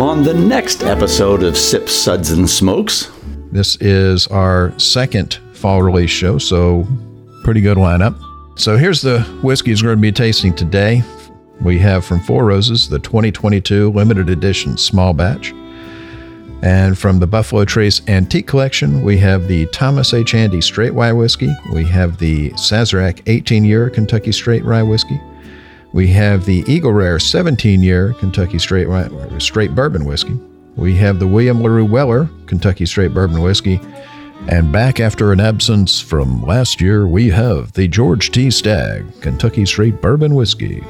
on the next episode of Sip Suds, and Smokes. This is our second fall release show, so pretty good lineup. So here's the whiskeys we're going to be tasting today. We have from Four Roses the 2022 limited edition small batch. And from the Buffalo Trace Antique Collection, we have the Thomas H. Handy Straight Rye Whiskey. We have the Sazerac 18 year Kentucky Straight Rye Whiskey. We have the Eagle Rare 17 year Kentucky Straight, Straight Bourbon Whiskey. We have the William LaRue Weller Kentucky Straight Bourbon Whiskey. And back after an absence from last year, we have the George T. Stagg Kentucky Straight Bourbon Whiskey.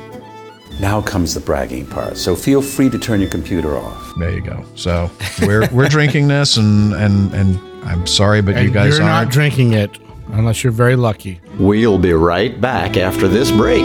Now comes the bragging part, so feel free to turn your computer off. There you go. So we're we're drinking this, and and and I'm sorry, but And you guys You're not drinking it unless you're very lucky. We'll be right back after this break.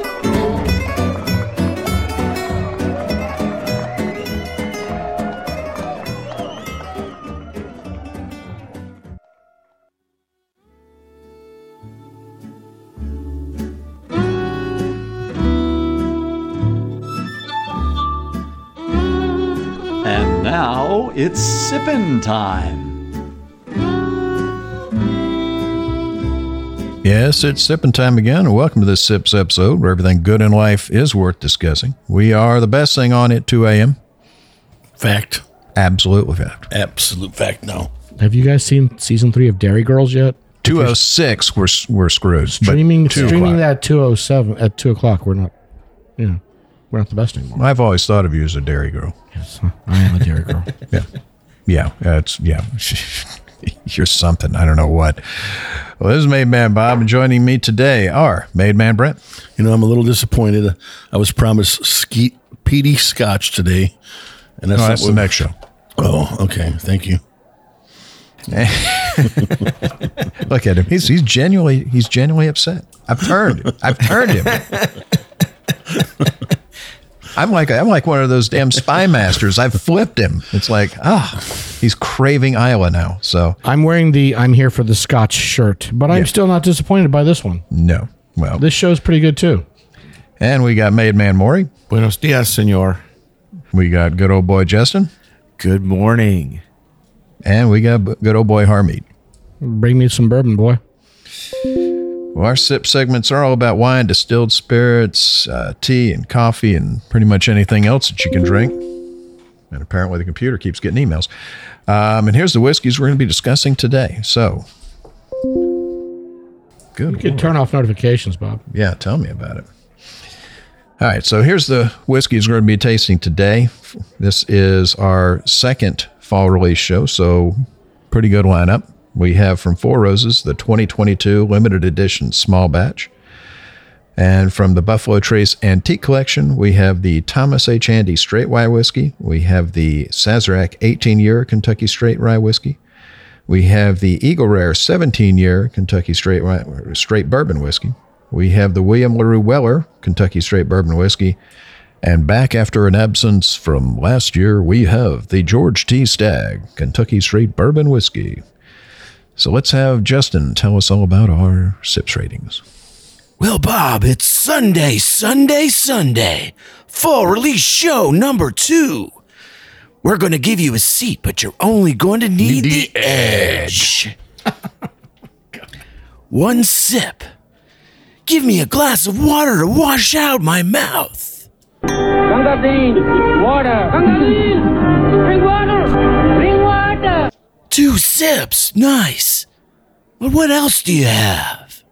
And it's sippin' time. Yes, it's sipping time again, and welcome to this Sips episode where everything good in life is worth discussing. We are the best thing on at 2 a.m. Fact. Absolutely fact. Absolute fact. No. Have you guys seen season three of Dairy Girls yet? 206, we're, we're screwed. Streaming streaming o'clock. that two oh seven at two o'clock. We're not. Yeah, we're not the best anymore. I've always thought of you as a dairy girl. Yes, I am a Dairy Girl. Yeah, that's yeah. You're something. I don't know what. Well, this is Made Man Bob, and joining me today are Made Man Brent. You know, I'm a little disappointed. I was promised skeet peaty scotch today. And that's, No, not that's the next show. Oh, okay. Thank you. Look at him. He's he's genuinely he's genuinely upset. I've turned. I've turned him. I'm like I'm like one of those damn spy masters. I've flipped him. It's like ah, he's craving Islay now. So I'm wearing the I'm here for the Scotch shirt, but I'm Yeah. still not disappointed by this one. no. Well, This show's pretty good too. and we got Made Man Maury. Buenos dias, senor. We got good old boy Justin, Good morning. and we got good old boy Harmeet. Bring me some bourbon, boy. Well, our sip segments are all about wine, distilled spirits, uh, tea, and coffee, and pretty much anything else that you can drink. And apparently, the computer keeps getting emails. Um, and here's the whiskeys we're going to be discussing today. So, good. You could turn off notifications, Bob. Yeah, tell me about it. All right, so here's the whiskeys we're going to be tasting today. This is our second fall release show, so pretty good lineup. We have from Four Roses the 2022 limited edition small batch. And from the Buffalo Trace Antique Collection, we have the Thomas H. Handy Straight Rye Whiskey. We have the Sazerac 18 year Kentucky Straight Rye Whiskey. We have the Eagle Rare 17 year Kentucky Straight Rye, Straight Bourbon Whiskey. We have the William LaRue Weller Kentucky Straight Bourbon Whiskey. And back after an absence from last year, we have the George T. Stagg Kentucky Straight Bourbon Whiskey. So let's have Justin tell us all about our SIPS ratings. Well, Bob, it's Sunday, Sunday, Sunday. Full release show number two. We're going to give you a seat, but you're only going to need, the, edge. One sip. Give me a glass of water to wash out my mouth. Gangazine, water. Gangazine, bring water. Two sips. Nice. But what else do you have?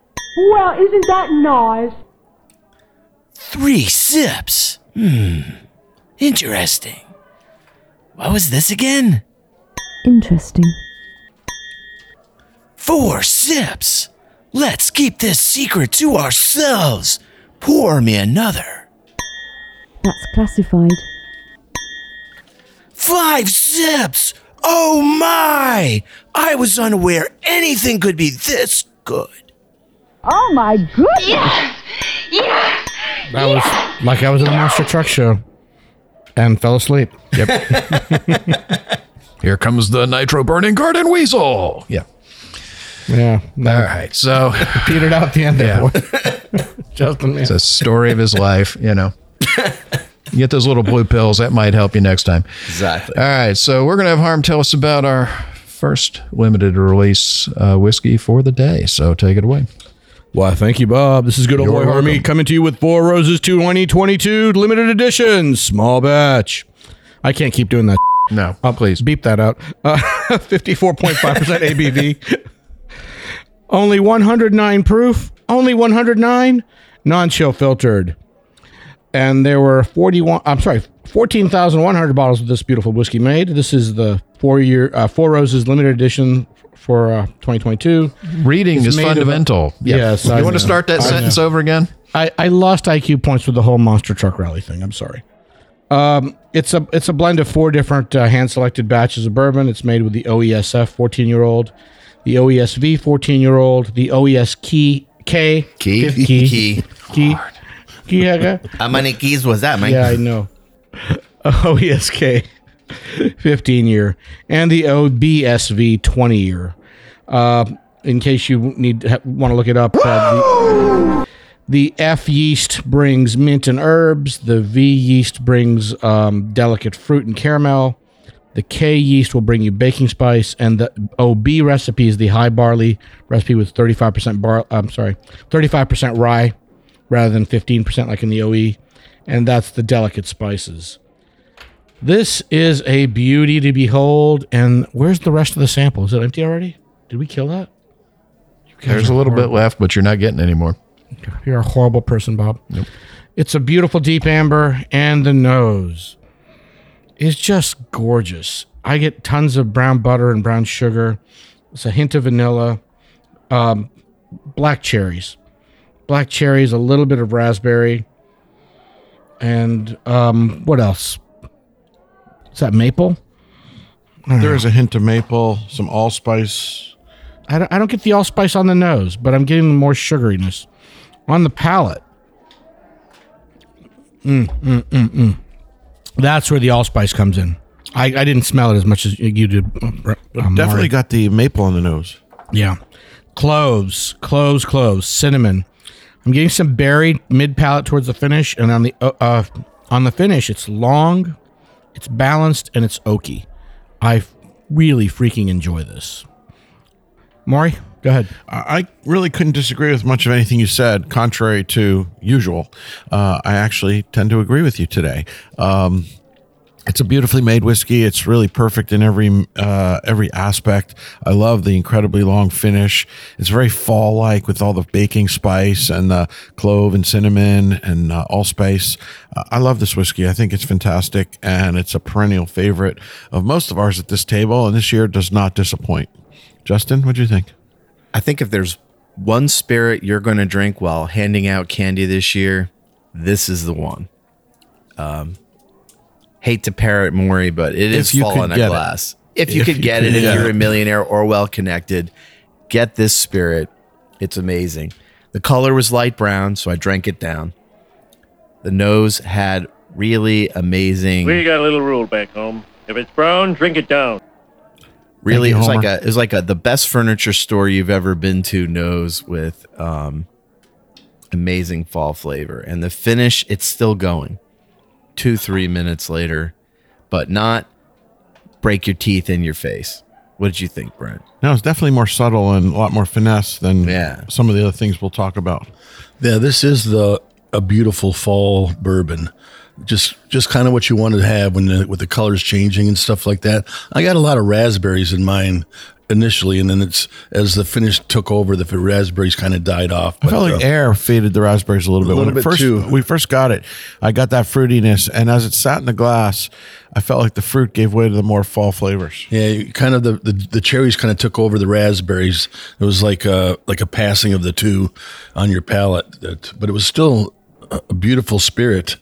Well, isn't that nice? Three sips. Hmm. Interesting. What was this again? Interesting. Four sips. Let's keep this secret to ourselves. Pour me another. That's classified. Five sips! Oh my! I was unaware anything could be this good. Oh my goodness! Yes! Yes! That was like I was in a monster truck show and fell asleep. Yep. Here comes the nitro burning garden weasel. Yeah. Yeah. All right. So Petered out the end Yeah. there. Justin, man. it's a story of his life, you know. Get those little blue pills. That might help you next time. Exactly. All right. So we're going to have Harm tell us about our first limited release uh, whiskey for the day. So take it away. Why, thank you, Bob. This is good old You're boy Harmy coming to you with Four Roses 2022 limited edition, small batch. I can't keep doing that. No, I'll please. beep that out. Uh, 54.5% ABV. Only 109 proof. Only 109. Non chill filtered. And there were 41, I'm sorry, 14,100 bottles of this beautiful whiskey made. This is the four year, uh, Four Roses limited edition for uh, 2022. Reading It's is of a- fundamental. Yes, You I want to start that I sentence over again? I, I lost IQ points with the whole monster truck rally thing. I'm sorry. Um, it's a it's a blend of four different uh, hand selected batches of bourbon. It's made with the OESF 14 year old, the OESV 14 year old, the OES Key K Key? key Key. key How many keys was that, Mike? yeah, I know. OESK 15 year and the OBSV 20 year. Uh, in case you need to, want to look it up, uh, the, the F yeast brings mint and herbs. The V yeast brings um, delicate fruit and caramel. The K yeast will bring you baking spice, and the OB recipe is the high barley recipe with 35% bar. I'm sorry, 35% rye rather than 15% like in the OE, and that's the delicate spices. This is a beauty to behold. And where's the rest of the sample? Is it empty already? Did we kill that? There's a little bit left, but you're not getting any more. You're a horrible person, Bob. It's a beautiful deep amber, and the nose is just gorgeous. I get tons of brown butter and brown sugar. It's a hint of vanilla. Um, black cherries, black cherries, a little bit of raspberry, and um, what else? Is that maple? There is a hint of maple, some allspice. I don't, I don't get the allspice on the nose, but I'm getting more sugariness on the palate. Mm, mm, mm, mm. That's where the allspice comes in. I, I didn't smell it as much as you did. uh, Definitely got the maple on the nose. Yeah. Cloves, cloves, cloves, cinnamon. I'm getting some berry mid palate towards the finish, and on the uh, uh, on the finish, it's long, it's balanced, and it's oaky. I really freaking enjoy this. Maury, go ahead. I really couldn't disagree with much of anything you said, contrary to usual. Uh, I actually tend to agree with you today. Um, it's a beautifully made whiskey. It's really perfect in every uh, every aspect. I love the incredibly long finish. It's very fall like with all the baking spice and the clove and cinnamon and uh, allspice. Uh, I love this whiskey. I think it's fantastic, and it's a perennial favorite of most of ours at this table. And this year does not disappoint. Justin, what do you think? I think if there's one spirit you're going to drink while handing out candy this year, this is the one. Um, hate to parrot Maury, but it is If you fall could in a get it. glass. If you If could you get could it, if you're a millionaire or well connected, get this spirit. It's amazing. The color was light brown, so I drank it down. The nose had really amazing. We got a little rule back home. If it's brown, drink it down. really you, it was like a it was like a the best furniture store you've ever been to nose with um amazing fall flavor and the finish it's still going two three minutes later but not break your teeth in your face what did you think brent No, it's definitely more subtle and a lot more finesse than Yeah. some of the other things we'll talk about. Yeah, this is the a beautiful fall bourbon. Just just kind of what you want to have when the, with the colors changing and stuff like that. I got a lot of raspberries in mine initially, and then it's as the finish took over, the raspberries kind of died off. I felt like uh, air faded the raspberries a little bit. little when bit first, too. we first got it, I got that fruitiness, and as it sat in the glass, I felt like the fruit gave way to the more fall flavors. Yeah, kind of the, the, the cherries kind of took over the raspberries. It was like a like a passing of the two on your palate. That, but it was still a, a beautiful spirit.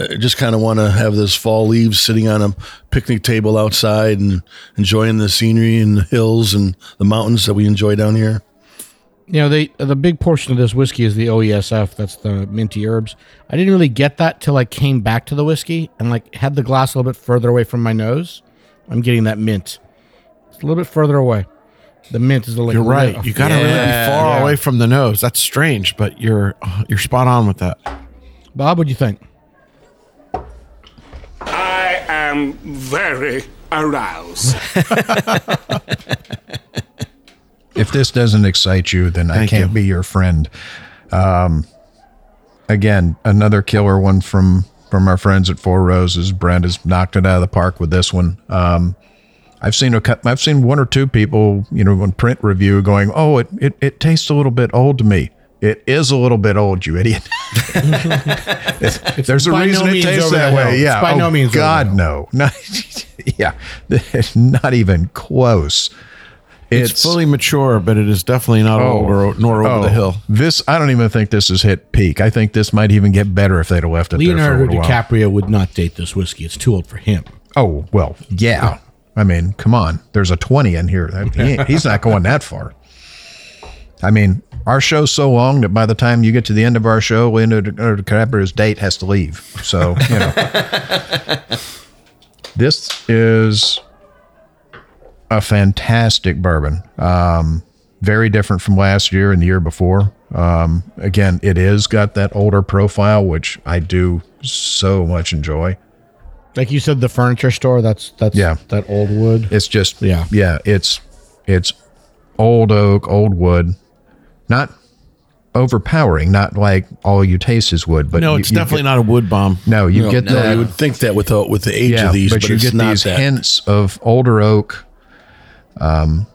I just kind of want to have those fall leaves sitting on a picnic table outside and enjoying the scenery and the hills and the mountains that we enjoy down here. You know, they the big portion of this whiskey is the OESF. That's the minty herbs. I didn't really get that till I came back to the whiskey and like had the glass a little bit further away from my nose. I'm getting that mint. It's a little bit further away. The mint is a little. You're right. You got to really be far Yeah. away from the nose. That's strange, but you're you're spot on with that. Bob, what do you think? I am very aroused. if this doesn't excite you, then I can't you. be your friend. Um, again, another killer one from from our friends at Four Roses. Brent has knocked it out of the park with this one. Um, I've seen a cou- I've seen one or two people, you know, on print review going, "Oh, it it, it tastes a little bit old to me." It is a little bit old, you idiot. There's a by no reason it means tastes over that way. Oh, hill. Yeah. It's by oh, no means God, the no. Not, yeah. Not even close. It's, fully mature, but it is definitely not oh. old or nor over Oh, the hill. This I don't even think this has hit peak. I think this might even get better if they'd have left it Leonardo there for a little while. DiCaprio would not date this whiskey. It's too old for him. Oh well, yeah. I mean, come on. There's a twenty in here. He he's not going that far. I mean, our show's so long that by the time you get to the end of our show, Leonardo DiCaprio's date has to leave. So you know, this is a fantastic bourbon. Um, very different from last year and the year before. Um, again, it is got that older profile, which I do so much enjoy. Like you said, the furniture store. That's that's Yeah. that old wood. It's just Yeah. yeah. It's it's old oak, old wood, not overpowering. Not like all you taste is wood, but no, you- it's you definitely get- not a wood bomb. No, you get no, that. you would think that with the, with the age yeah, of these, but, but you it's get not these that. hints of older oak. Um,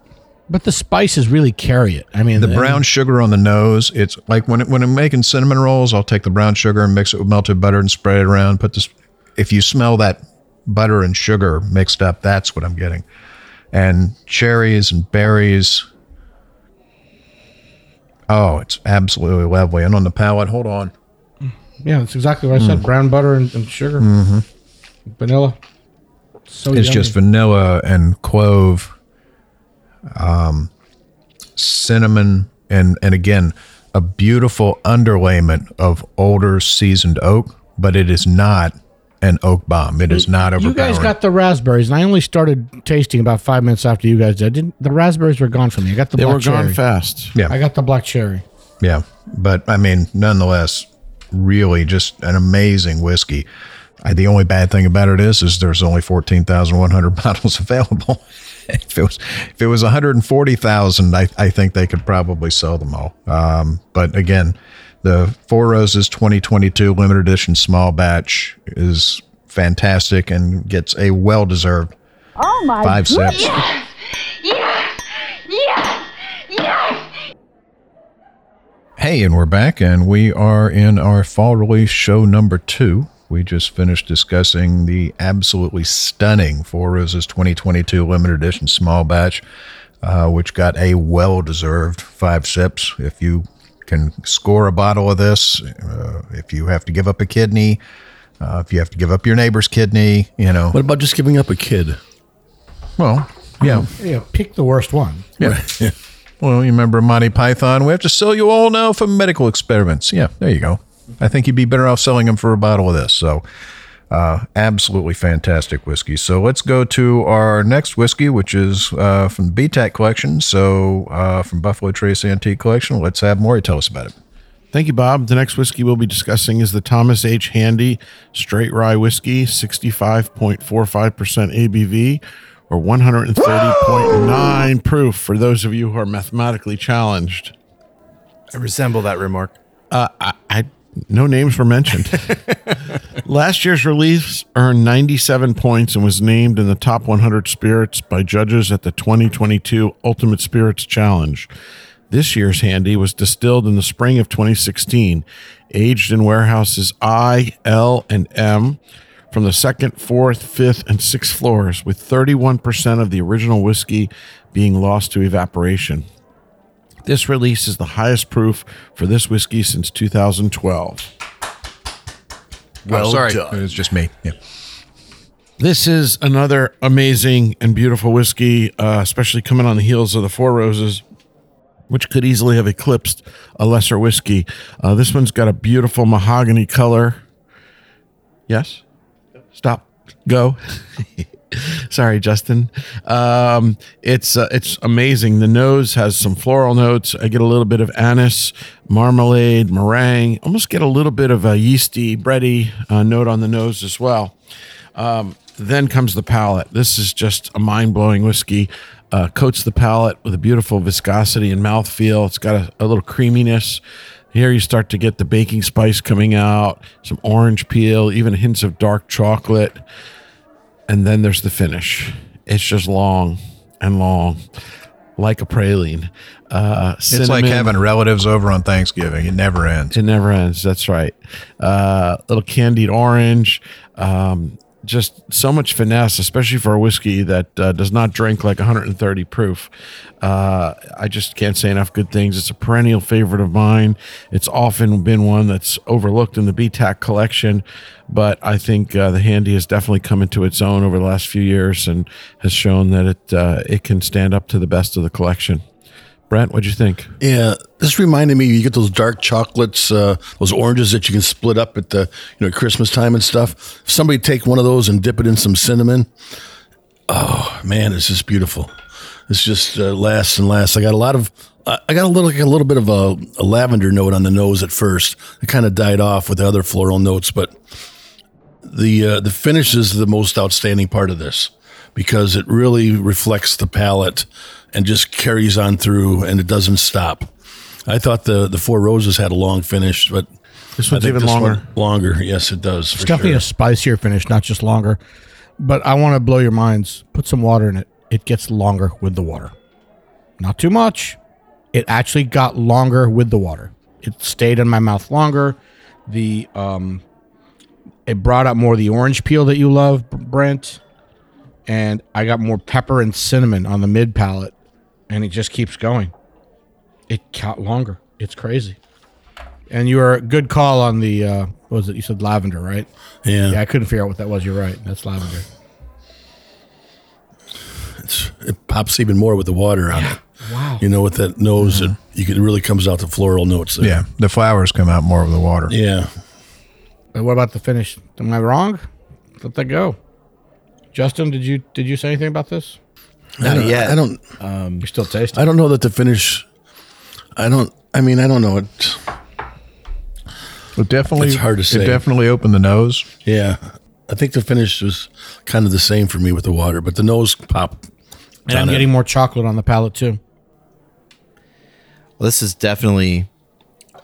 but the spices really carry it. I mean, The and- brown sugar on the nose. It's like when it, when I'm making cinnamon rolls, I'll take the brown sugar and mix it with melted butter and spread it around. Put this. If you smell that butter and sugar mixed up, that's what I'm getting. And cherries and berries. Oh, it's absolutely lovely. And on the palate, hold on. Mm. Yeah, that's exactly what I said. Mm. Brown butter and, and sugar, mm-hmm. vanilla. So it's yummy. just vanilla and clove, um, cinnamon, and and again a beautiful underlayment of older seasoned oak, but it is not an oak bomb. It is not over. You overpowering. guys got the raspberries, and I only started tasting about five minutes after you guys did. Didn't, the raspberries were gone from me. I got the They black were gone cherry. fast. yeah, I got the black cherry. yeah, but I mean, nonetheless, really just an amazing whiskey. I, the only bad thing about it is, is there's only fourteen thousand one hundred bottles available. if it was, if it was one hundred and forty thousand, I, I think they could probably sell them all. Um, but again, the Four Roses 2022 limited edition small batch is fantastic and gets a well deserved Oh my five goodness. sips. Hey, and we're back, and we are in our fall release show number two. We just finished discussing the absolutely stunning Four Roses 2022 limited edition small batch, uh, which got a well deserved five sips. If you can score a bottle of this, uh, if you have to give up a kidney, uh, if you have to give up your neighbor's kidney, you know, What about just giving up a kid? well, yeah. Yeah, pick the worst one. Yeah. Well, you remember Monty Python? We have to sell you all now for medical experiments. Yeah, there you go. I think you'd be better off selling them for a bottle of this. So, uh, absolutely fantastic whiskey. So let's go to our next whiskey, which is uh, from the BTAC collection. So uh, from Buffalo Trace Antique Collection. Let's have Maury tell us about it. Thank you, Bob. The next whiskey we'll be discussing is the Thomas H. Handy Straight Rye Whiskey, 65.45% ABV or 130.9 proof for those of you who are mathematically challenged. I resemble that remark. Uh, I, I no names were mentioned. Last year's release earned 97 points and was named in the top 100 spirits by judges at the 2022 Ultimate Spirits Challenge. This year's Handy was distilled in the spring of 2016, aged in warehouses I, L, and M from the second, fourth, fifth, and sixth floors, with 31% of the original whiskey being lost to evaporation. This release is the highest proof for this whiskey since 2012. Well oh, sorry, done. it was just me. Yeah. This is another amazing and beautiful whiskey, uh, especially coming on the heels of the Four Roses, which could easily have eclipsed a lesser whiskey. Uh, this one's got a beautiful mahogany color. Yes? Stop. Go. Sorry, Justin. Um, it's uh, it's amazing. The nose has some floral notes. I get a little bit of anise, marmalade, meringue. Almost get a little bit of a yeasty, bready uh, note on the nose as well. Um, then comes the palate. This is just a mind blowing whiskey. Uh, coats the palate with a beautiful viscosity and mouthfeel. It's got a, a little creaminess. Here you start to get the baking spice coming out, some orange peel, even hints of dark chocolate. And then there's the finish. It's just long and long, like a praline. Uh, It's like having relatives over on Thanksgiving. It never ends. it never ends. That's right. Uh, little candied orange. Um, just so much finesse, especially for a whiskey that uh, does not drink like 130 proof. Uh, I just can't say enough good things. It's a perennial favorite of mine. It's often been one that's overlooked in the BTAC collection, but I think uh, the Handy has definitely come into its own over the last few years and has shown that it uh, it can stand up to the best of the collection. Brent, what'd you think? Yeah, this reminded me. You get those dark chocolates, uh, those oranges that you can split up at the you know Christmas time and stuff. If somebody take one of those and dip it in some cinnamon, oh man, it's just beautiful. It's just uh, lasts and lasts. I got a lot of. I got a little, like a little bit of a, a lavender note on the nose at first. It kind of died off with the other floral notes, but the uh, the finish is the most outstanding part of this because it really reflects the palate and just carries on through and it doesn't stop. I thought the the Four Roses had a long finish, but This one's even this one- longer. longer, yes, it does. It's definitely sure. a spicier finish, not just longer. But I want to blow your minds. Put some water in it. It gets longer with the water. Not too much. It actually got longer with the water. It stayed in my mouth longer. The um, it brought out more of the orange peel that you love, Brent. And I got more pepper and cinnamon on the mid palate, and it just keeps going. It got longer. It's crazy. And you were a good call on the uh, what was it? You said lavender, right? Yeah. Yeah, I couldn't figure out what that was. You're right. That's lavender. It's, it pops even more with the water on it. Wow. You know, with that nose, it, you could, it really comes out the floral notes there. Yeah, the flowers come out more of the water. Yeah. But what about the finish? Am I wrong? Let that go. Justin, did you did you say anything about this? I don't, yet. I don't. Um, you're still tasting. I don't know that the finish. I don't. I mean, I don't know. It. It definitely, It's hard to say. It definitely opened the nose. Yeah, I think the finish was kind of the same for me with the water, but the nose popped. and I'm getting more chocolate on the palate too. Well, this is definitely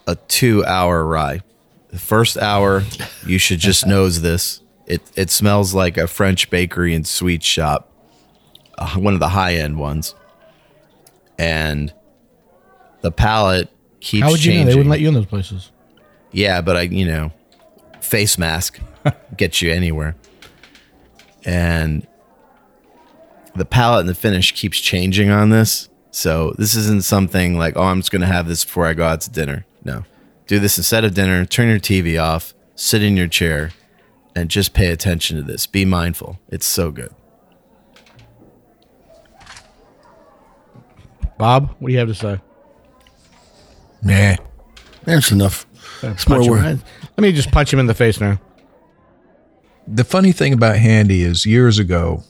a two hour rye. The first hour, you should just nose this. It it smells like a French bakery and sweet shop, uh, one of the high end ones. And the palette keeps How would you changing. know they wouldn't let you in those places? Yeah, but I, you know, face mask gets you anywhere. And the palette and the finish keeps changing on this. So this isn't something like, oh, I'm just going to have this before I go out to dinner. No. Do this instead of dinner, turn your TV off, sit in your chair, and just pay attention to this. Be mindful. It's so good. Bob, what do you have to say? Nah. That's enough. It's more work. Let me just punch him in the face now. The funny thing about Handy is years ago,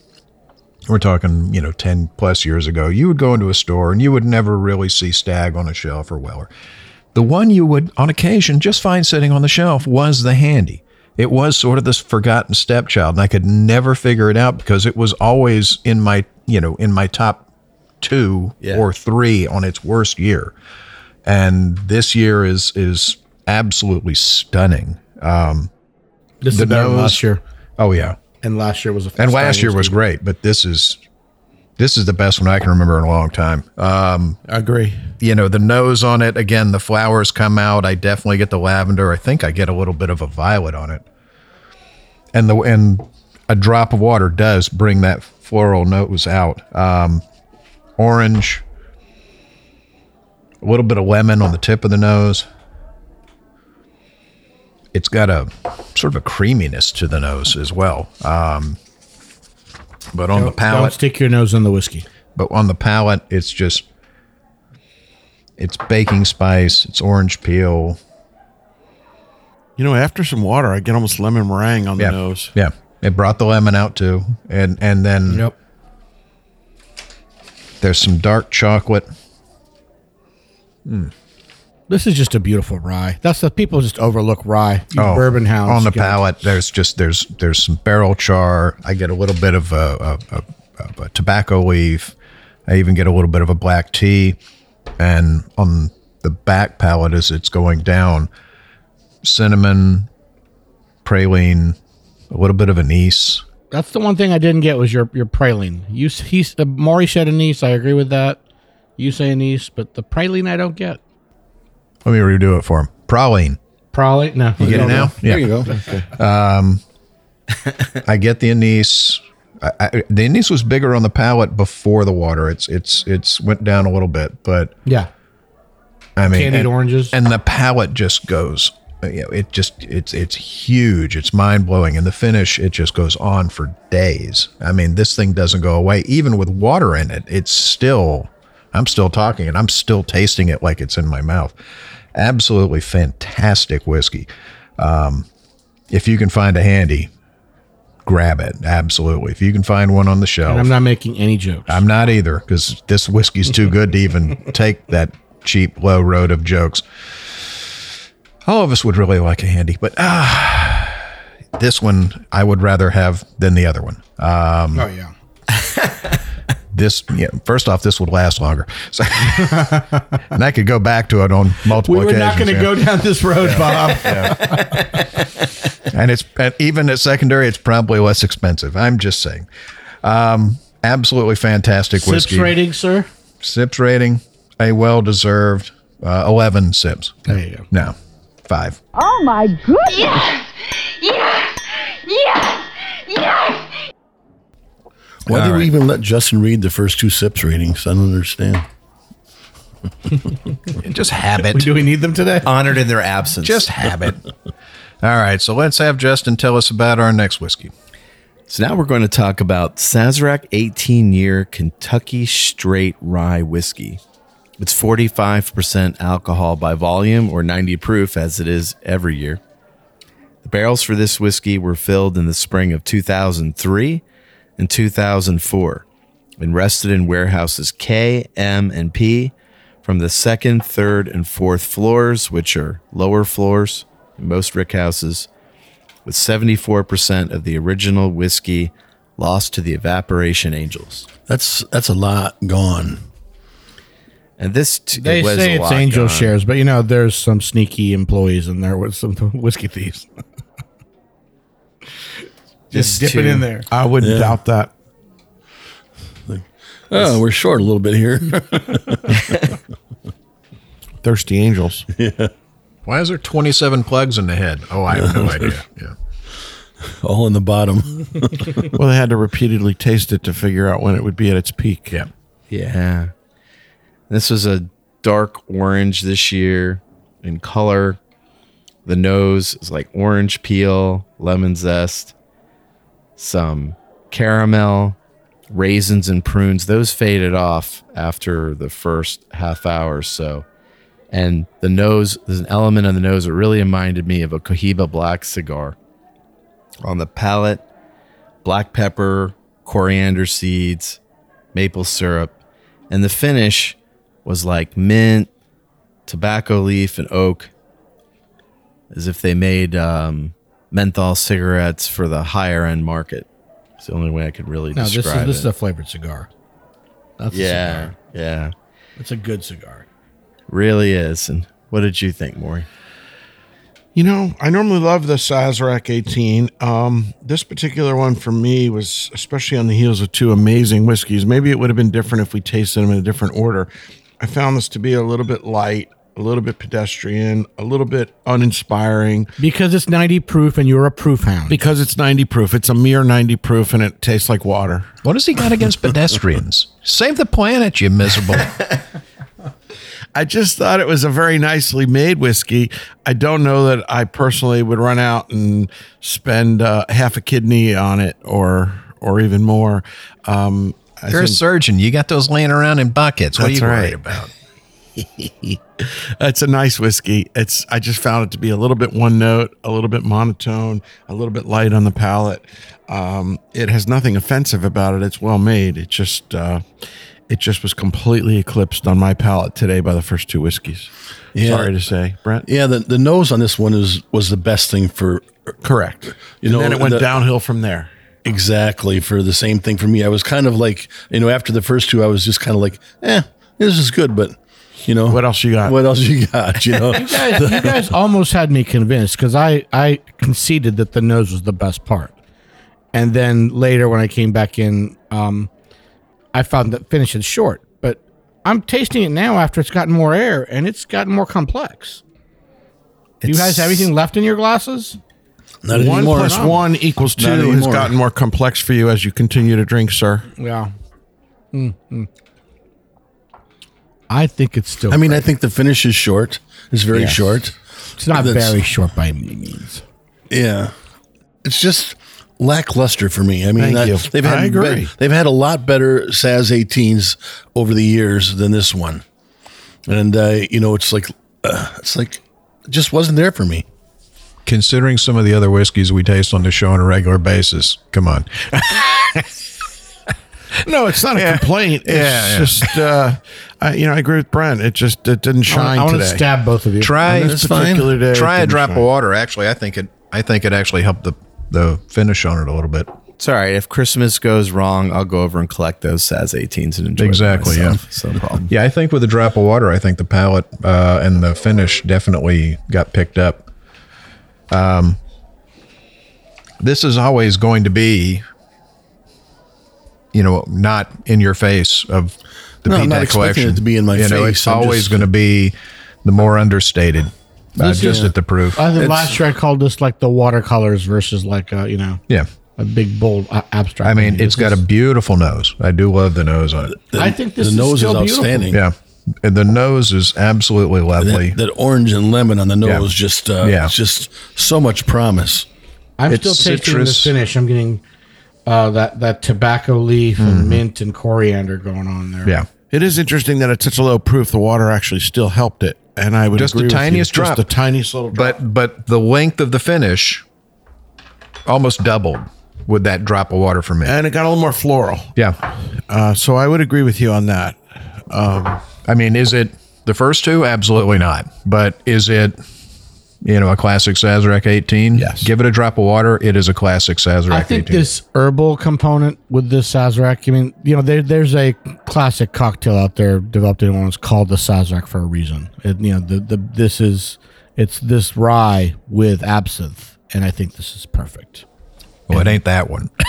we're talking, you know, 10 plus years ago, you would go into a store and you would never really see Stagg on a shelf or Weller. The one you would, on occasion, just find sitting on the shelf was the Handy. It was sort of this forgotten stepchild, and I could never figure it out because it was always in my, you know, in my top two Yeah. or three on its worst year. And this year is is absolutely stunning. Um, This The is better nose- last year, oh yeah, and last year was a. and last year was whiskey. great, but this is this is the best one I can remember in a long time. Um, I agree. you know, the nose on it again, the flowers come out. I definitely get the lavender. I think I get a little bit of a violet on it, and the and a drop of water does bring that floral nose out. Um, orange, a little bit of lemon on the tip of the nose, it's got a sort of a creaminess to the nose as well. Um, but on the Don't palate, stick your nose in the whiskey. but on the palate, it's just it's baking spice, it's orange peel. You know, after some water, I get almost lemon meringue on the Yeah, nose. yeah. It brought the lemon out too, and and then Yep. There's some dark chocolate. This is just a beautiful rye. That's the people just overlook rye. You Oh, bourbon hounds on the palate. There's just there's there's some barrel char. I get a little bit of a, a, a, of a tobacco leaf. I even get a little bit of a black tea, and on the back palate as it's going down, cinnamon, praline, a little bit of anise. That's the one thing I didn't get was your your praline. You s- he's uh, Maury said anise. I agree with that. You say anise, but the praline I don't get. Let me redo it for him. Praline. Praline, no. You get it now? Yeah. There you go. Um, I get the anise. I, I, the anise was bigger on the palate before the water. It's it's it's went down a little bit, but Yeah, I mean, Candied and, oranges. and the palate just goes. You know, it just it's it's huge. It's mind blowing, and the finish it just goes on for days. I mean, this thing doesn't go away, even with water in it. It's still. I'm still talking, and I'm still tasting it like it's in my mouth. Absolutely fantastic whiskey. Um, if you can find a handy, grab it. Absolutely. If you can find one on the shelf, and I'm not making any jokes. I'm not either because this whiskey's too good to even take that cheap, low road of jokes. All of us would really like a handy, but ah, this one I would rather have than the other one. Um, oh yeah. this, yeah, first off, this would last longer, so, and I could go back to it on multiple. We were not going to yeah. go down this road, Bob. and it's and even at secondary, it's probably less expensive. I'm just saying. Um, absolutely fantastic Sips whiskey. rating, sir. Sips rating, a well deserved uh, 11 sips. There you go. No, five. Oh my goodness. Yes! Yes! Yes! Yes! Why All did right. we even let Justin read the first two sips ratings? I don't understand. Just habit. Do we need them today? Honored in their absence. Just habit. All right, so let's have Justin tell us about our next whiskey. So now we're going to talk about Sazerac 18 year Kentucky straight rye whiskey. It's 45% alcohol by volume or 90 proof as it is every year. The barrels for this whiskey were filled in the spring of 2003 and 2004 and rested in warehouses K, M, and P from the second, third, and fourth floors, which are lower floors in most rick houses, with 74% of the original whiskey lost to the evaporation angels. That's that's a lot gone. And this t- They it was say a it's angel gone. shares, but you know, there's some sneaky employees in there with some whiskey thieves. Just dip it in there. I would Yeah. doubt that. Oh, we're short a little bit here. Thirsty angels. Yeah. Why is there 27 plugs in the head? Oh, I have no idea. Yeah. All in the bottom. well, they had to repeatedly taste it to figure out when it would be at its peak. Yeah. Yeah. This was a dark orange this year in color. The nose is like orange peel, lemon zest, some caramel, raisins, and prunes. Those faded off after the first half hour or so. And the nose, there's an element of the nose that really reminded me of a Cohiba black cigar. On the palate, black pepper, coriander seeds, maple syrup, and the finish was like mint, tobacco leaf, and oak, as if they made um, menthol cigarettes for the higher end market. It's the only way I could really describe it. No, this is describe this it. is a flavored cigar. That's a yeah, cigar. yeah, It's a good cigar. really is. And what did you think, Maury? You know, I normally love the Sazerac 18. Um, this particular one for me was especially on the heels of two amazing whiskeys. Maybe it would have been different if we tasted them in a different order. I found this to be a little bit light, a little bit pedestrian, a little bit uninspiring Because it's 90 proof and you're a proof hound. because it's 90 proof. It's a mere 90 proof and it tastes like water. What has he got against pedestrians? Save the planet, you miserable. I just thought it was a very nicely made whiskey. I don't know that I personally would run out and spend uh, half a kidney on it or or even more. Um, I You're a surgeon. You got those laying around in buckets. What are you right. worried about? it's a nice whiskey. It's I just found it to be a little bit one note, a little bit monotone, a little bit light on the palate. Um, it has nothing offensive about it. It's well made. It just uh, it just was completely eclipsed on my palate today by the first two whiskeys. Yeah. Sorry to say, Brent. Yeah, the, the nose on this one is was the best thing for Correct. You and know, then it went the- downhill from there. Exactly for the same thing for me. I was kind of like you know after the first two, I was just kind of like, eh, this is good, but you know What else you got? What else you got? You know, You guys, you guys almost had me convinced because I, I conceded that the nose was the best part. And then later when I came back in, um, I found that finish is short. But I'm tasting it now after it's gotten more air and it's gotten more complex. Do you guys have anything left in your glasses? Not One anymore. plus one equals two has anymore. gotten more complex for you as you continue to drink, sir. Yeah. Mm-hmm. I think it's still. I mean, I think the finish is short. It's very Yes. short. it's not that's- very short by any means. Yeah, it's just lackluster for me. I mean, Thank I- you. they've had I agree. they've had a lot better Saz 18s over the years than this one, and uh, you know, it's like uh, it's like it just wasn't there for me. Considering some of the other whiskeys we taste on the show on a regular basis, come on. No, it's not a complaint. It's Yeah, yeah. just, uh, I, you know, I agree with Brent. It just it didn't shine I want to stab both of you. Try On this particular day, try a drop shine. of water. Actually, I think it. I think it actually helped the the finish on it a little bit. It's all right. If Christmas goes wrong, I'll go over and collect those Saz 18s and enjoy Exactly, Them yeah. myself. So no problem. Yeah, I think with a drop of water, I think the palate uh, and the finish definitely got picked up. Um, this is always going to be, you know, not in your face of the No, I'm not expecting collection. it to be in my you know, it's I'm always going to be the more understated. Uh, This just is- at the proof. I think It's- last year I called this like the watercolors versus like uh, you know yeah. a big bold uh, abstract. I mean, it's This got a beautiful nose. I do love the nose on it. The, I think this the is nose still is beautiful. outstanding. Yeah. And the nose is absolutely lovely. That, that orange and lemon on the Yeah. nose just uh, Yeah. just so much promise. I'm it's still tasting the finish. I'm getting uh, that that tobacco leaf and mint and coriander going on there. Mm-hmm. yeah. It is interesting that it's such a low proof, the water actually still helped it, and I would Just the agree with you. tiniest Just drop. the tiniest little drop. But but the length of the finish almost doubled with that drop of water from it. and it got a little more floral. Yeah. Uh, so I would agree with you on that. I mean, is it the first two? Absolutely not. But is it you know a classic Sazerac 18? Yes. Give it a drop of water. It is a classic Sazerac I think 18. this herbal component with this Sazerac, I mean, you know, there, there's a classic cocktail out there developed in New Orleans called the Sazerac for a reason. It, you know, the, the this is it's this rye with absinthe, and I think this is perfect. well, it ain't that one.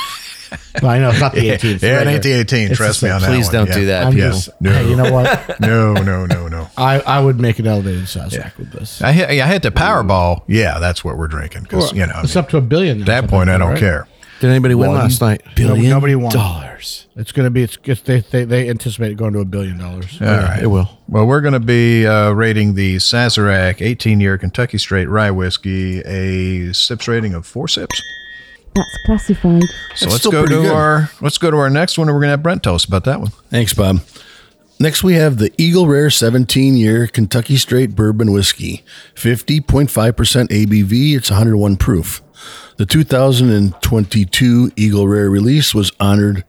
Well, I know it's not the 18th. yeah, it ain't the 18. It's Trust me on that Please one. don't Yeah. do that, I'm people. just, No. hey, you know what? No, no, no, no. I, I would make an elevated Sazerac with this. I hit, I hit the Powerball. Yeah, that's what we're drinking because you know I it's mean, up to a billion. now, at that point I don't right? care. Did anybody win One last night? Billion nobody won. dollars. It's going to be. It's, it's they, they they anticipate it going to a billion dollars. All right. It will. Well, we're going to be uh, rating the Sazerac 18 year Kentucky Straight Rye Whiskey a sips rating of four sips. That's classified. So That's let's go to good. our let's go to our next one, and we're going to have Brent tell us about that one. Thanks, Bob. Next, we have the Eagle Rare 17 year Kentucky Straight Bourbon Whiskey, 50.5% ABV. It's 101 proof. The 2022 Eagle Rare release was honored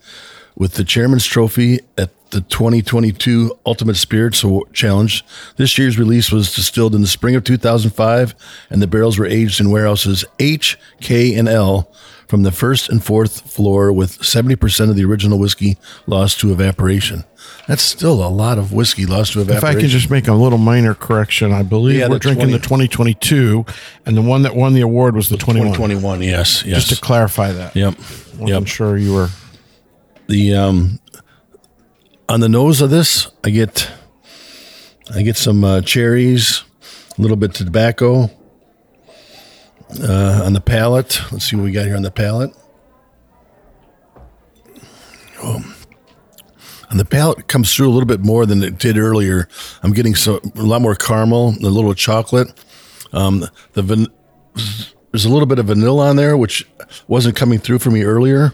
with the Chairman's Trophy at the 2022 Ultimate Spirits Challenge. This year's release was distilled in the spring of 2005, and the barrels were aged in warehouses H, K, and L from the first and fourth floor, with 70% of the original whiskey lost to evaporation. That's still a lot of whiskey lost to evaporation. If. I can just make a little minor correction, I believe Yeah, we're the drinking 20. the 2022, and the one that won the award was the 21. 2021, yes, yes. Just to clarify that. yep, yep. sure you were. the um on the nose of this i get i get some uh, cherries a little bit of tobacco uh, on the palate let's see what we got here on the palate oh. and the palate comes through a little bit more than it did earlier. I'm getting a lot more caramel, a little chocolate. Um, the van, there's a little bit of vanilla on there, which wasn't coming through for me earlier.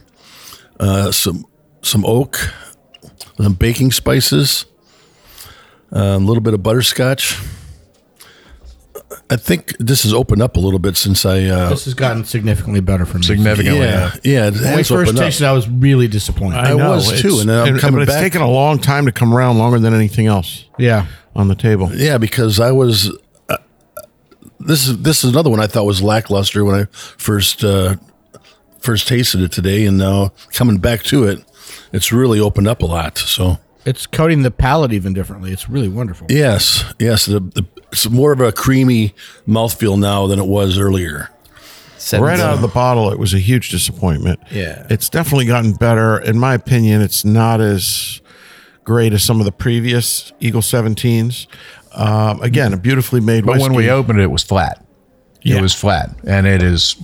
Uh, some some oak, some baking spices, uh, a little bit of butterscotch. I think this has opened up a little bit since I. Uh, This has gotten significantly better for me. Significantly, yeah, yeah. It When we first opened tasted, I was really disappointed. I was it's- too, and then I'm and- coming but it's back. taken a long time to come around, longer than anything else yeah, on the table. Yeah, because I was. Uh, this is this is another one I thought was lackluster when I first uh, first tasted it today, and now coming back to it, it's really opened up a lot. So it's coating the palate even differently. It's really wonderful. yes, yes, the, the, it's more of a creamy mouthfeel now than it was earlier. Right out of the bottle, it was a huge disappointment. Yeah. It's definitely gotten better. In my opinion, it's not as great as some of the previous Eagle 17s. Um, again, a beautifully made But when we opened it, it was flat. Yeah. It was flat, and it has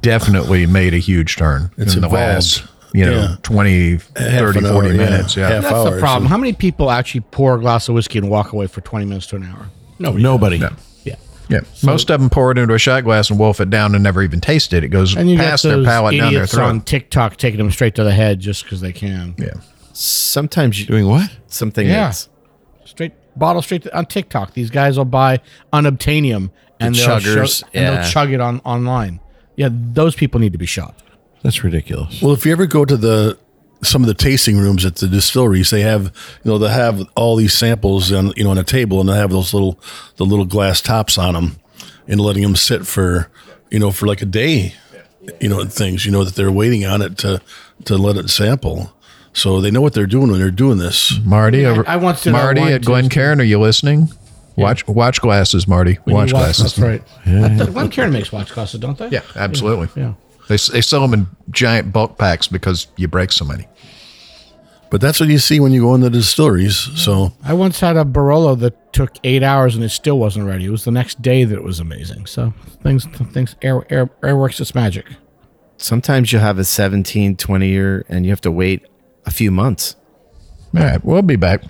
definitely made a huge turn It's in the last, you know, Yeah. 20, 30, an 40 hour, yeah. minutes. Yeah. Half That's hour, the problem. so- How many people actually pour a glass of whiskey and walk away for 20 minutes to an hour? Nobody. Nobody. Yeah. Yeah. Most of them pour it into a shot glass and wolf it down and never even taste it. It goes And you past got their those palate down their idiots throat. on TikTok taking them straight to the head just because they can. yeah. Sometimes you Doing what? something Yeah. that's Straight bottle straight to, on TikTok. These guys will buy unobtainium and The they'll chuggers, show- and yeah. they'll chug it on online. Yeah, those people need to be shot. That's ridiculous. Well, if you ever go to the some of the tasting rooms at the distilleries, they have you know they have all these samples on you know on a table, and they have those little the little glass tops on them, and letting them sit for you know for like a day, you know things you know that they're waiting on it to to let it sample. So they know what they're doing when they're doing this. Marty, over, I once did that Marty wine at Glen tasting. Cairn, are you listening? Watch watch glasses, Marty. When you Watch glasses. That's right. Yeah. Glen Cairn makes watch glasses, don't they? Yeah, absolutely. Yeah. They, they sell them in giant bulk packs because you break so many. But that's what you see when you go into the distilleries. So I once had a Barolo that took eight hours and it still wasn't ready. It was the next day that it was amazing. So things, things, air, air, air works its magic. sometimes you'll have a 17, 20 year and you have to wait a few months. All right, we'll be back.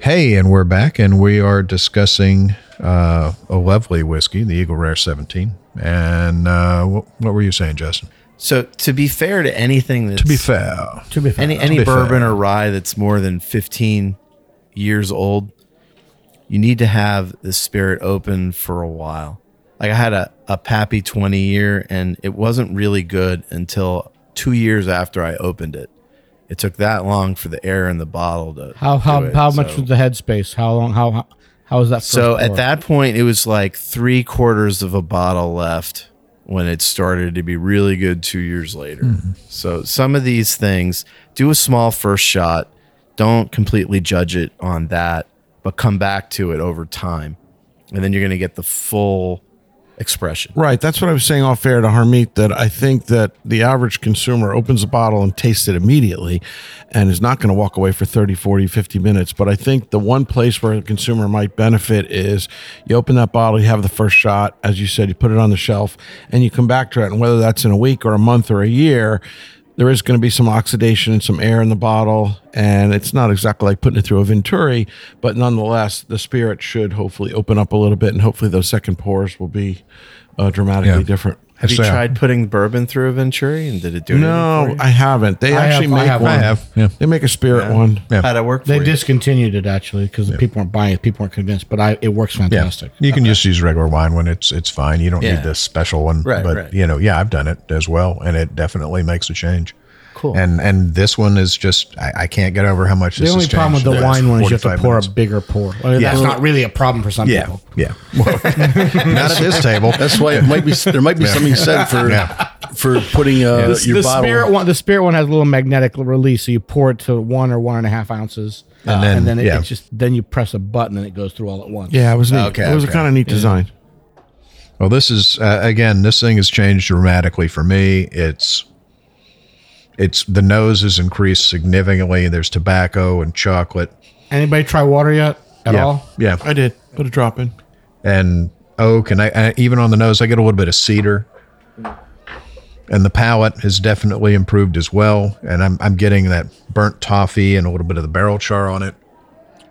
Hey, and we're back, and we are discussing uh, a lovely whiskey, the Eagle Rare 17. And uh, what, what were you saying, Justin? So to be fair to anything that's To be fair, To be fair, any any be fair. bourbon or rye that's more than 15 years old, you need to have the spirit open for a while. Like I had a, a Pappy 20 year and it wasn't really good until two years after I opened it. It took that long for the air in the bottle to how how it, how much so- was the headspace? How long? How how, how was that? First So at that point, it was like three quarters of a bottle left when it started to be really good two years later. Mm-hmm. So some of these things, do a small first shot. Don't completely judge it on that, but come back to it over time. And then you're going to get the full expression. Right. That's what I was saying off air to Harmeet that I think that the average consumer opens a bottle and tastes it immediately and is not going to walk away for 30, 40, 50 minutes. But I think the one place where a consumer might benefit is you open that bottle, you have the first shot, as you said, you put it on the shelf and you come back to it. And whether that's in a week or a month or a year, there is going to be some oxidation and some air in the bottle, and it's not exactly like putting it through a Vinturi, but nonetheless, the spirit should hopefully open up a little bit, and hopefully those second pours will be uh, dramatically Yeah. different. Have you tried putting bourbon through a Vinturi and did it do No, anything for I haven't. They I actually have- I make have- one. I have, yeah. They make a spirit one. Yeah. How'd it work for they you? discontinued it actually because the people weren't buying it. People weren't convinced, but I it works yeah, fantastic. you can just use regular wine when it's it's fine. You don't Yeah. need this special one. Right, but right. you know, yeah, I've done it as well, and it definitely makes a change. Cool. And and this one is just I, I can't get over how much this is. The this only has problem with the in wine one is you have to pour minutes. a bigger pour. Well, Yeah. That's not really a problem for some Yeah, people. yeah. Well, not at this table. that's why it might be there might be something said for Yeah. for putting uh, The, your the bottle. spirit one, the spirit one has a little magnetic release, so you pour it to one or one and a half ounces, And then- and then it, yeah. it just then you press a button and it goes through all at once. Yeah, it was neat. Okay, it was okay. a kind of neat design. Well, this is uh, again. This thing has changed dramatically for me. It's it's the nose has increased significantly. There's tobacco and chocolate. Anybody try water yet at yeah, all? yeah, I did. Put a drop in. and oak, and I, I even on the nose, I get a little bit of cedar. and the palate has definitely improved as well. And I'm I'm getting that burnt toffee and a little bit of the barrel char on it.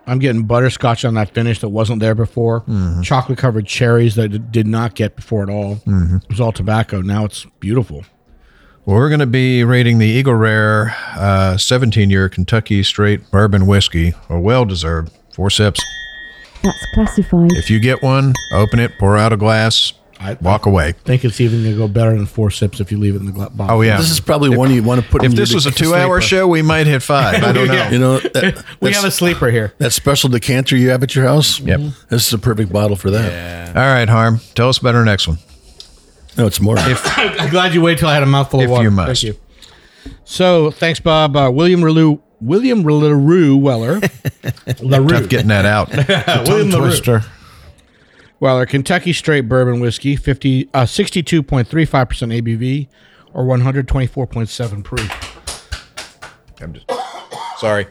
I'm getting butterscotch on that finish that wasn't there before. Mm-hmm. Chocolate covered cherries that I did not get before at all. Mm-hmm. It was all tobacco. Now it's beautiful. Well, we're going to be rating the Eagle Rare uh, 17 year Kentucky straight bourbon whiskey, a well deserved four sips. That's classified. If you get one, open it, pour out a glass, walk away. think it's even going to go better than four sips if you leave it in the gla- bottle. Oh, yeah. This is probably one you want to put. In the bottom. If this was a decanter. two hour show, we might hit five. I don't know. you know, that, we that's- have a sleeper here. that special decanter you have at your house. Yep. This is a perfect bottle for that. Yeah. All right, Harm, tell us about our next one. No, it's more. I'm glad you waited till I had a mouthful If of water. you must. Thank you. So thanks, Bob. Uh, William Relu, William LaRue Weller. LaRue. Tough getting that out. William Tongue LaRue. twister. Weller, Kentucky straight bourbon whiskey, 50, uh, 62.35% ABV or 124.7 proof. I'm just, sorry.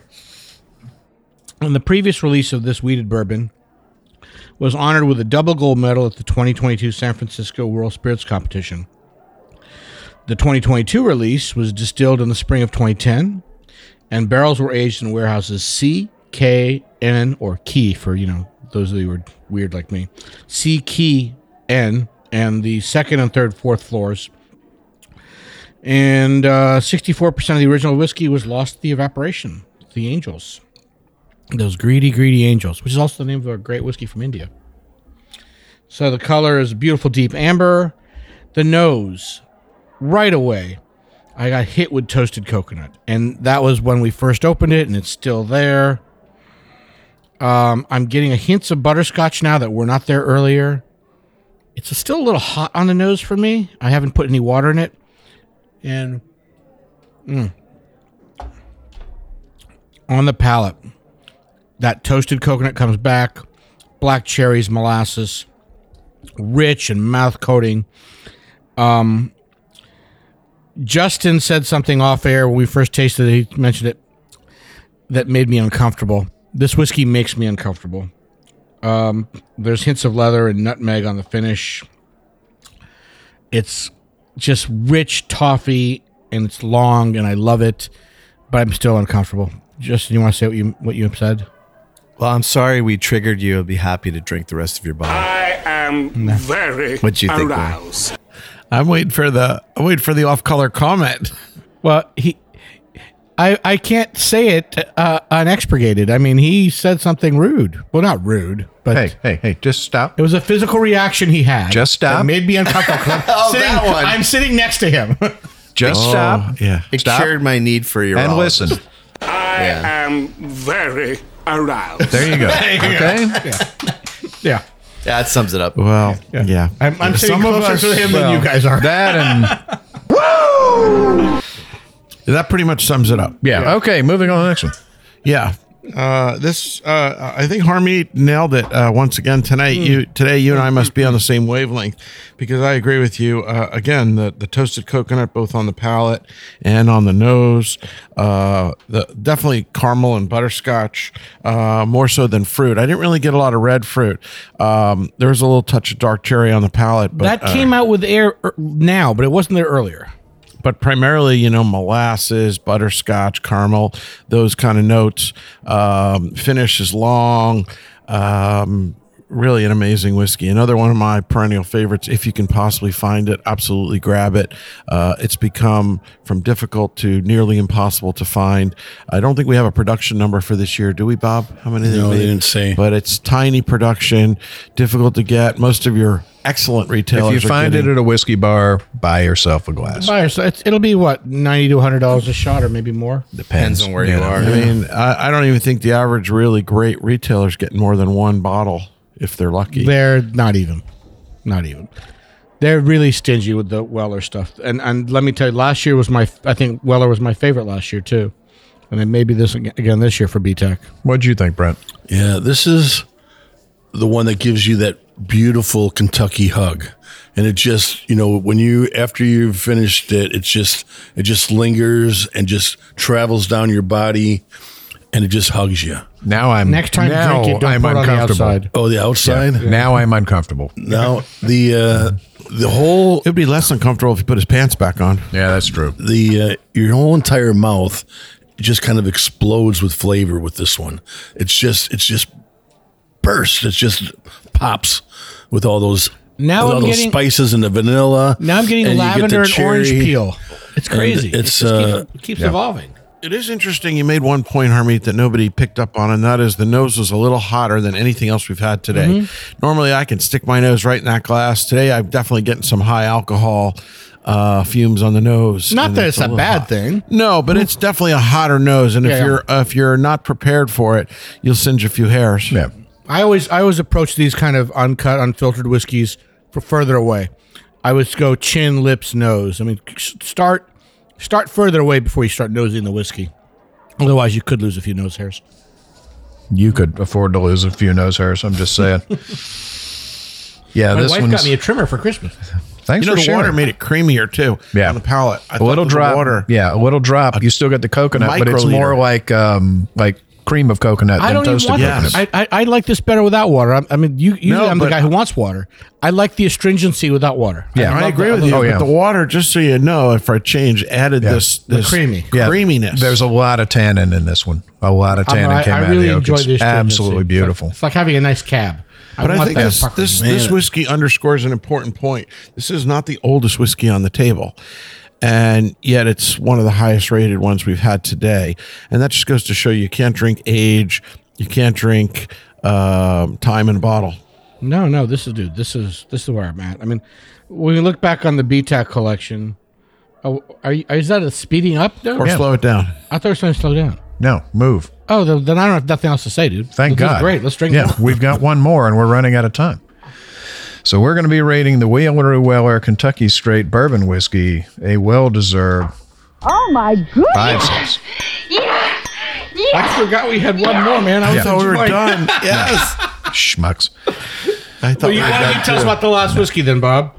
And the previous release of this wheated bourbon was honored with a double gold medal at the 2022 San Francisco World Spirits Competition. The 2022 release was distilled in the spring of 2010, and barrels were aged in warehouses C, K, N, or Key for, you know, those of you who are weird like me. C, Key, N, and the second and third, fourth floors. And uh, 64% of the original whiskey was lost to the evaporation, the angels. Those greedy, greedy angels, which is also the name of a great whiskey from India. So the color is beautiful deep amber. The nose, right away, I got hit with toasted coconut. And that was when we first opened it, and it's still there. Um, I'm getting a hints of butterscotch now that were not there earlier. It's still a little hot on the nose for me. I haven't put any water in it. And mm. on the palate, that toasted coconut comes back, black cherries, molasses, rich and mouth coating. Um, Justin said something off air when we first tasted it. He mentioned it that made me uncomfortable. This whiskey makes me uncomfortable. Um, there's hints of leather and nutmeg on the finish. It's just rich toffee and it's long and I love it, but I'm still uncomfortable. Justin, you want to say what you what you said? Well, I'm sorry we triggered you. I'll be happy to drink the rest of your bottle. I am very What'd you think, Glenn? aroused. I'm waiting for the I'm waiting for the off color comment. Well, he, I, I can't say it uh, unexpurgated. I mean, he said something rude. Well, not rude, but Hey, hey, hey, just stop. it was a physical reaction he had. Just stop. That made me uncomfortable. I'm Oh, sitting, that one. I'm sitting next to him. Just stop yeah. It Stop. cured my need for your and listen. I Yeah. am very aroused. There you go. Okay. yeah, yeah. That sums it up. Well, yeah. I'm, I'm sitting Some of closer us- to him than you guys are. That and Woo! That pretty much sums it up. yeah. Okay, moving on to the next one. Yeah. Uh, this uh, I think Harmy nailed it uh, once again tonight. You today you and I must be on the same wavelength because I agree with you. Uh, again, the the toasted coconut both on the palate and on the nose. Uh, the definitely caramel and butterscotch uh, more so than fruit. I didn't really get a lot of red fruit. Um, there was a little touch of dark cherry on the palate, but that came out with air now, but it wasn't there earlier. But primarily, you know, molasses, butterscotch, caramel, those kind of notes. Um, finish is long. Um, really an amazing whiskey. Another one of my perennial favorites. If you can possibly find it, absolutely grab it. Uh, it's become from difficult to nearly impossible to find. I don't think we have a production number for this year, do we, Bob? How many No, made? they didn't say. But it's tiny production, difficult to get. Most of your excellent retailers. If you are find getting- it at a whiskey bar, buy yourself a glass. Buy yourself- it's- It'll be what ninety to hundred dollars a shot, or maybe more. Depends on where you are. I mean, I, I don't even think the average really great retailer's getting more than one bottle if they're lucky. They're not even, not even. They're really stingy with the Weller stuff. And and let me tell you, last year was my. I think Weller was my favorite last year too, and then maybe this again this year for BTAC. What do you think, Brent? Yeah, this is the one that gives you that beautiful Kentucky hug. And it just, you know, when you after you've finished it, it's just it just lingers and just travels down your body and it just hugs you. Now I'm Next time you now drink it, don't I'm put it on the uncomfortable. outside. Oh, the outside? Now I'm uncomfortable. Now the uh the whole It'd be less uncomfortable if he put his pants back on. Yeah, that's true. the uh, your whole entire mouth just kind of explodes with flavor with this one. It's just it's just burst. It's just pops with all those Now with all I'm those getting- spices and the vanilla. Now I'm getting and you get lavender and orange cherry. peel. It's crazy. it's, it just uh, keeps, it keeps yeah. evolving. It is interesting. You made one point, Harmeet, that nobody picked up on, and that is the nose was a little hotter than anything else we've had today. Mm-hmm. Normally, I can stick my nose right in that glass. Today, I'm definitely getting some high alcohol uh, fumes on the nose. Not that it's a little bad hot. thing. No, but it's definitely a hotter nose, and if Yeah, yeah. you're uh, if you're not prepared for it, you'll singe a few hairs. Yeah. I always I always approach these kind of uncut, unfiltered whiskeys for further away. I would go chin, lips, nose. I mean, start start further away before you start nosing the whiskey. Otherwise, you could lose a few nose hairs. You could afford to lose a few nose hairs. I'm just saying. yeah, My this wife one's. got me a trimmer for Christmas. thanks You know, for the sharing. water made it creamier too. Yeah. on the palate. I a little drop. Water. Yeah, a little drop. You still get the coconut, but it's more like um like cream of coconut I than don't even toasted want coconut. that. I, I I like this better without water. I, I mean, you usually No, I'm the guy who wants water. I like the astringency without water. Yeah. I love agree that. with you. Oh, but yeah. the water, just so you know, if I change, added Yeah. this this creamy. Yeah, creaminess. There's a lot of tannin in this one. A lot of tannin I, came I out really of the oak. enjoy It's this. absolutely astringency. It's like- beautiful. It's like having a nice cab. But I, want think this pucker. this, this whiskey underscores an important point. This is not the oldest whiskey on the table, and yet it's one of the highest rated ones we've had today. And that just goes to show you can't drink age, you can't drink um, time in a bottle. No, no, this is dude. This is this is where I'm at. I mean, when we look back on the BTAC collection, oh, are you, is that a speeding up? There? Or slow it down. I thought it was trying to slow down. No, move. Oh, then, then I don't have nothing else to say, dude. Thank This is God. great. Let's drink. Yeah, more. we've got one more, and we're running out of time. So we're going to be rating the Wheeler Weller Kentucky Straight Bourbon Whiskey a well-deserved Oh my goodness. five cents. I forgot we had one more, man. I Yeah. thought we were enjoying- done. yes. Schmucks. I thought Well, you, were why don't you tell us about the last whiskey then, Bob?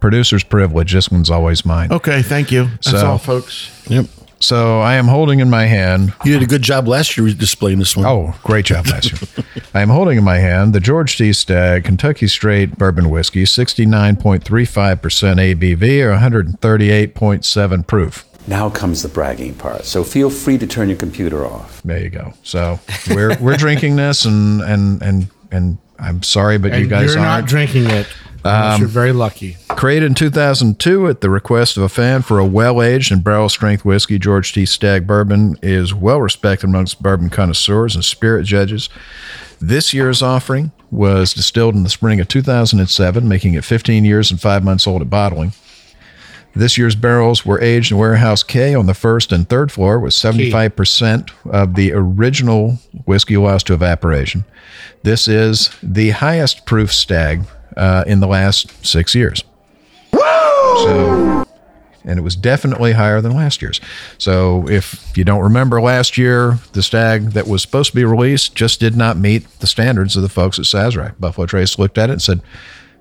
Producer's privilege. This one's always mine. Okay, thank you. That's So- all, folks. Yep. So I am holding in my hand. You did a good job last year displaying this one. Oh, great job, last year. I am holding in my hand the George T. Stagg Kentucky Straight Bourbon Whiskey, 69.35% ABV or 138.7 proof. Now comes the bragging part. So feel free to turn your computer off. There you go. So we're we're drinking this, and and and and I'm sorry, but you And guys you're aren't. not drinking it. Unless you're um, very lucky. Created in 2002 at the request of a fan for a well aged and barrel strength whiskey, George T. Stagg Bourbon is well respected amongst bourbon connoisseurs and spirit judges. This year's offering was distilled in the spring of 2007, making it 15 years and five months old at bottling. This year's barrels were aged in Warehouse K on the first and third floor, with 75% of the original whiskey lost to evaporation. This is the highest proof Stagg uh, in the last six years. So, and it was definitely higher than last year's. So, if you don't remember last year, the Stagg that was supposed to be released just did not meet the standards of the folks at Sazerac. Buffalo Trace looked at it and said,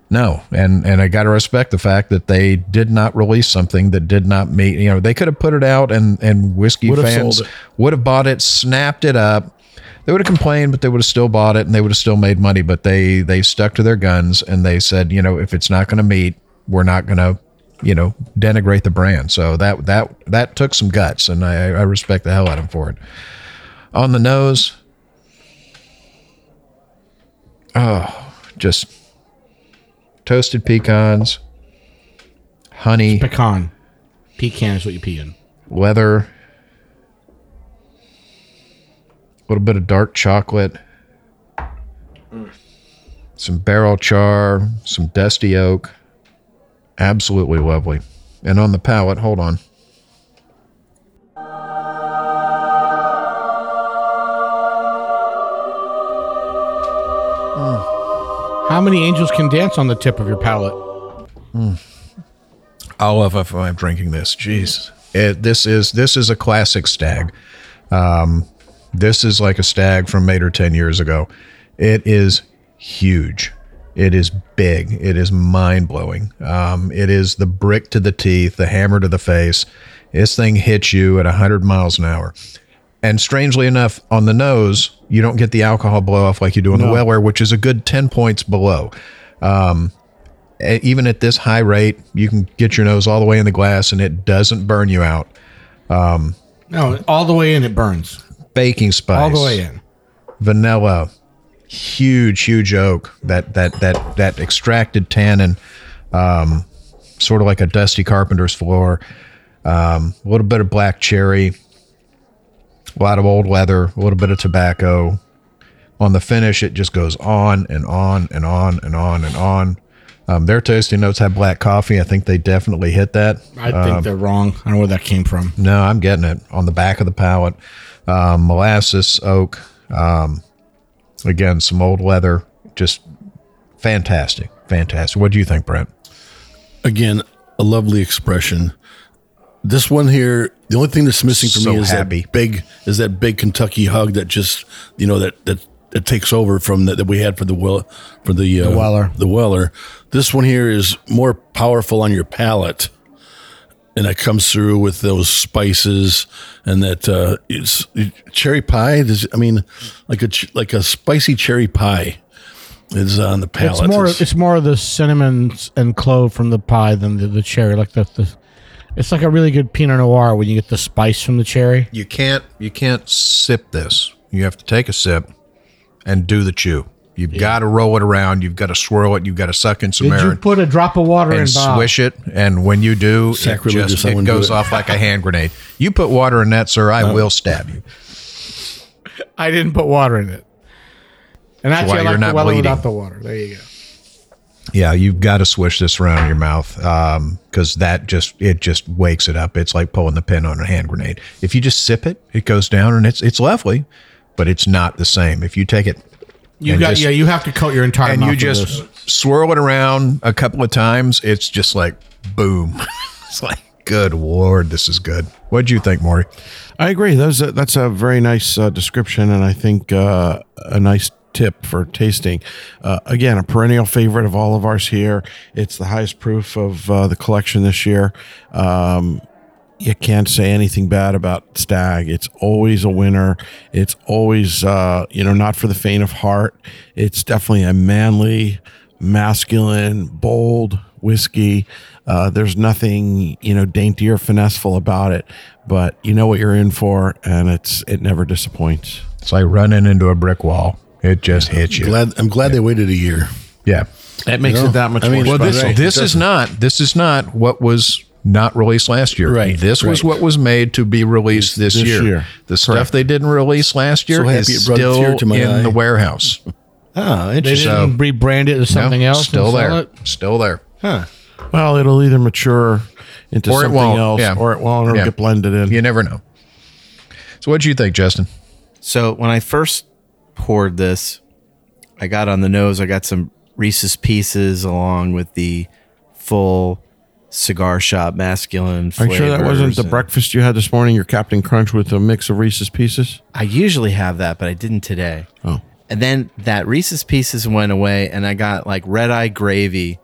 no, and and I got to respect the fact that they did not release something that did not meet. You know, they could have put it out, and and whiskey Would fans would have bought it, snapped it up. They would have complained, but they would have still bought it, and they would have still made money. But they they stuck to their guns, and they said, you know, if it's not going to meet, we're not going to, you know, denigrate the brand. So that that that took some guts, and I, I respect the hell out of them for it. On the nose, oh, just toasted pecans, honey, Pecan. Pecan is what you pee in. leather, a little bit of dark chocolate, some barrel char, some dusty oak. Absolutely lovely. And on the palate, hold on. How many angels can dance on the tip of your palate? Love if I'm drinking this. Jeez, it, this is this is a classic Stagg. Um, this is like a Stagg from eight or ten years ago. It is huge. It is big. It is mind blowing. Um, it is the brick to the teeth, the hammer to the face. This thing hits you at hundred miles an hour. And strangely enough, on the nose, you don't get the alcohol blow off like you do on the Weller, which is a good ten points below. Um, even at this high rate, you can get your nose all the way in the glass and it doesn't burn you out. Um, No, all the way in it burns. Baking spice, All the way in. vanilla, huge, huge oak. That that that that extracted tannin, um, sort of like a dusty carpenter's floor. Um, a little bit of black cherry, a lot of old leather, a little bit of tobacco. On the finish, it just goes on and on and on and on and on. Um, their tasting notes have black coffee. I think they definitely hit that. I think Um, they're wrong. I don't know where that came from. no, I'm getting it on the back of the palate. Um, molasses, oak. Um, again, some old leather. Just fantastic. Fantastic. What do you think, Brent? Again, a lovely expression. This one here, the only thing that's missing for So me is happy. that big is that big Kentucky hug that just you know that that that takes over from that, that we had for the well for the, uh, The Weller. The Weller. This one here is more powerful on your palate, and that comes through with those spices and that uh, it's cherry pie. Does I mean like a like a spicy cherry pie is on the palate. It's more. It's more of the cinnamon and clove from the pie than the, the cherry. Like the, the, it's like a really good Pinot Noir when you get the spice from the cherry. You can't you can't sip this. You have to take a sip and do the chew. You've got to roll it around. You've got to swirl it. You've got to suck in some air. Did air you put a drop of water in and Bob? swish it. And when you do, it, just, it wouldn't do goes it. off like a hand grenade. You put water in that, sir, I will stab you. I didn't put water in it. And That's actually, why I you're not the bleeding. without the water. There you go. Yeah, you've got to swish this around in your mouth um, because that just it just wakes it up. It's like pulling the pin on a hand grenade. If you just sip it, it goes down and it's it's lovely, but it's not the same. If you take it, You got just- yeah. You have to coat your entire and mouth you just this. swirl it around a couple of times, it's just like boom. it's like good lord, this is good. What'd you think, Maury? I agree. That's a, that's a very nice uh, description, and I think uh, a nice tip for tasting. Uh, again, a perennial favorite of all of ours here. It's the highest proof of uh, the collection this year. Um, you can't say anything bad about Stagg. It's always a winner. It's always, uh, you know, not for the faint of heart. It's definitely a manly, masculine, bold whiskey. Uh, there's nothing, you know, dainty or finesseful about it, but you know what you're in for, and it's it never disappoints. It's like running into a brick wall. It just hits you. glad I'm glad they waited a year. Yeah. That makes You know, it that much I mean, more Well, special. this this is not this is not what was not released last year. Right, This was what was made to be released this, This year. year. The stuff Correct. they didn't release last year So is it brought a tear still to my in eye. the warehouse. Ah, interesting. They interesting. didn't rebrand it as something No, else. Still there. it? Still there. Huh. well, it'll either mature into Or something won't. else, Yeah. or it won't, or Yeah. get blended in. You never know. So what do you think, Justin? So when I first poured this, I got on the nose. I got some Reese's Pieces along with the full cigar shop masculine. Are you sure that wasn't the and- breakfast you had this morning? Your Captain Crunch with a mix of Reese's Pieces. I usually have that, but I didn't today. Oh, And then that Reese's Pieces went away, and I got like red eye gravy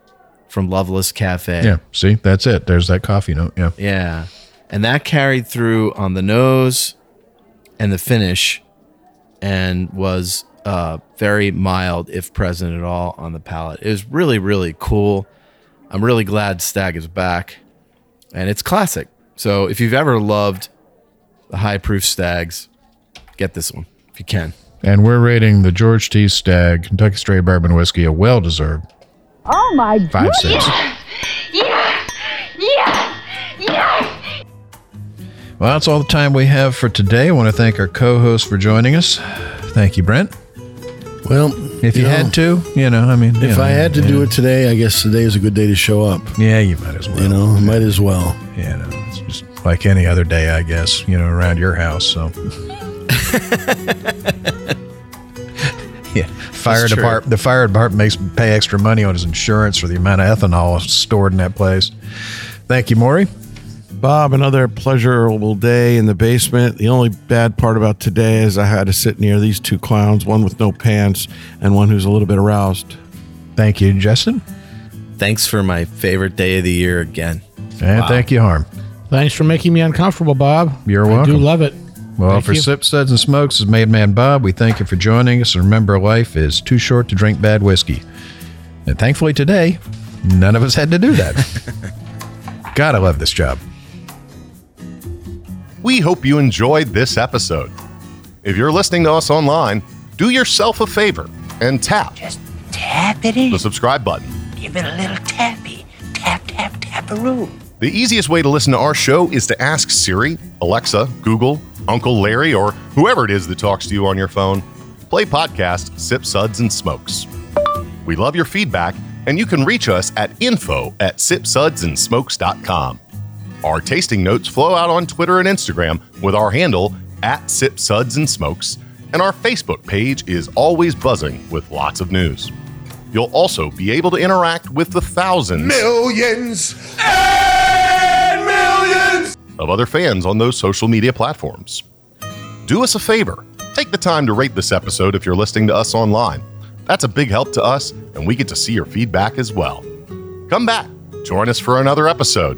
from Loveless Cafe. Yeah. See, that's it. There's that coffee note. Yeah. Yeah. And that carried through on the nose and the finish and was uh, very mild, if present at all, on the palate. It was really, really cool. I'm really glad Stagg is back. And it's classic. So if you've ever loved the high proof Staggs, get this one if you can. And we're rating the George T. Stagg Kentucky Straight Bourbon Whiskey a well deserved Oh my five goodness. six. Yes! Yes! Yes! Well, that's all the time we have for today. I want to thank our co-host for joining us. Thank you, Brent. Well, If you, know, had to, you know, I mean, you if know, I had to do it today, I guess today is a good day to show up. yeah, you might as well. You know, might as well. you know, it's just like any other day, I guess. You know, around your house. So, yeah, fire department. The fire department makes pay extra money on his insurance for the amount of ethanol stored in that place. Thank you, Maury. Bob, another pleasurable day in the basement. The only bad part about today is I had to sit near these two clowns, one with no pants and one who's a little bit aroused. Thank you, Justin, Thanks for my favorite day of the year again. and thank you, Harm. Thanks for making me uncomfortable, Bob. You're welcome. I do love it. Well, Thank for you. Sip Suds and Smokes is Made Man Bob. We thank you for joining us. And remember, life is too short to drink bad whiskey. And thankfully, today, none of us had to do that. God, I love this job. We hope you enjoyed this episode. If you're listening to us online, do yourself a favor and tap. Just Tap it in. the subscribe button. Give it a little tappy. Tap, tap, taparoo. The easiest way to listen to our show is to ask Siri, Alexa, Google, Uncle Larry, or whoever it is that talks to you on your phone. Play podcast Sip Suds and Smokes. We love your feedback, and you can reach us at info at sipsudsandsmokes.com. Our tasting notes flow out on Twitter and Instagram with our handle at Sip Suds and Smokes, and our Facebook page is always buzzing with lots of news. You'll also be able to interact with the thousands Millions and millions. of other fans on those social media platforms. Do us a favor take the time to rate this episode if you're listening to us online. That's a big help to us, and we get to see your feedback as well. Come back, join us for another episode,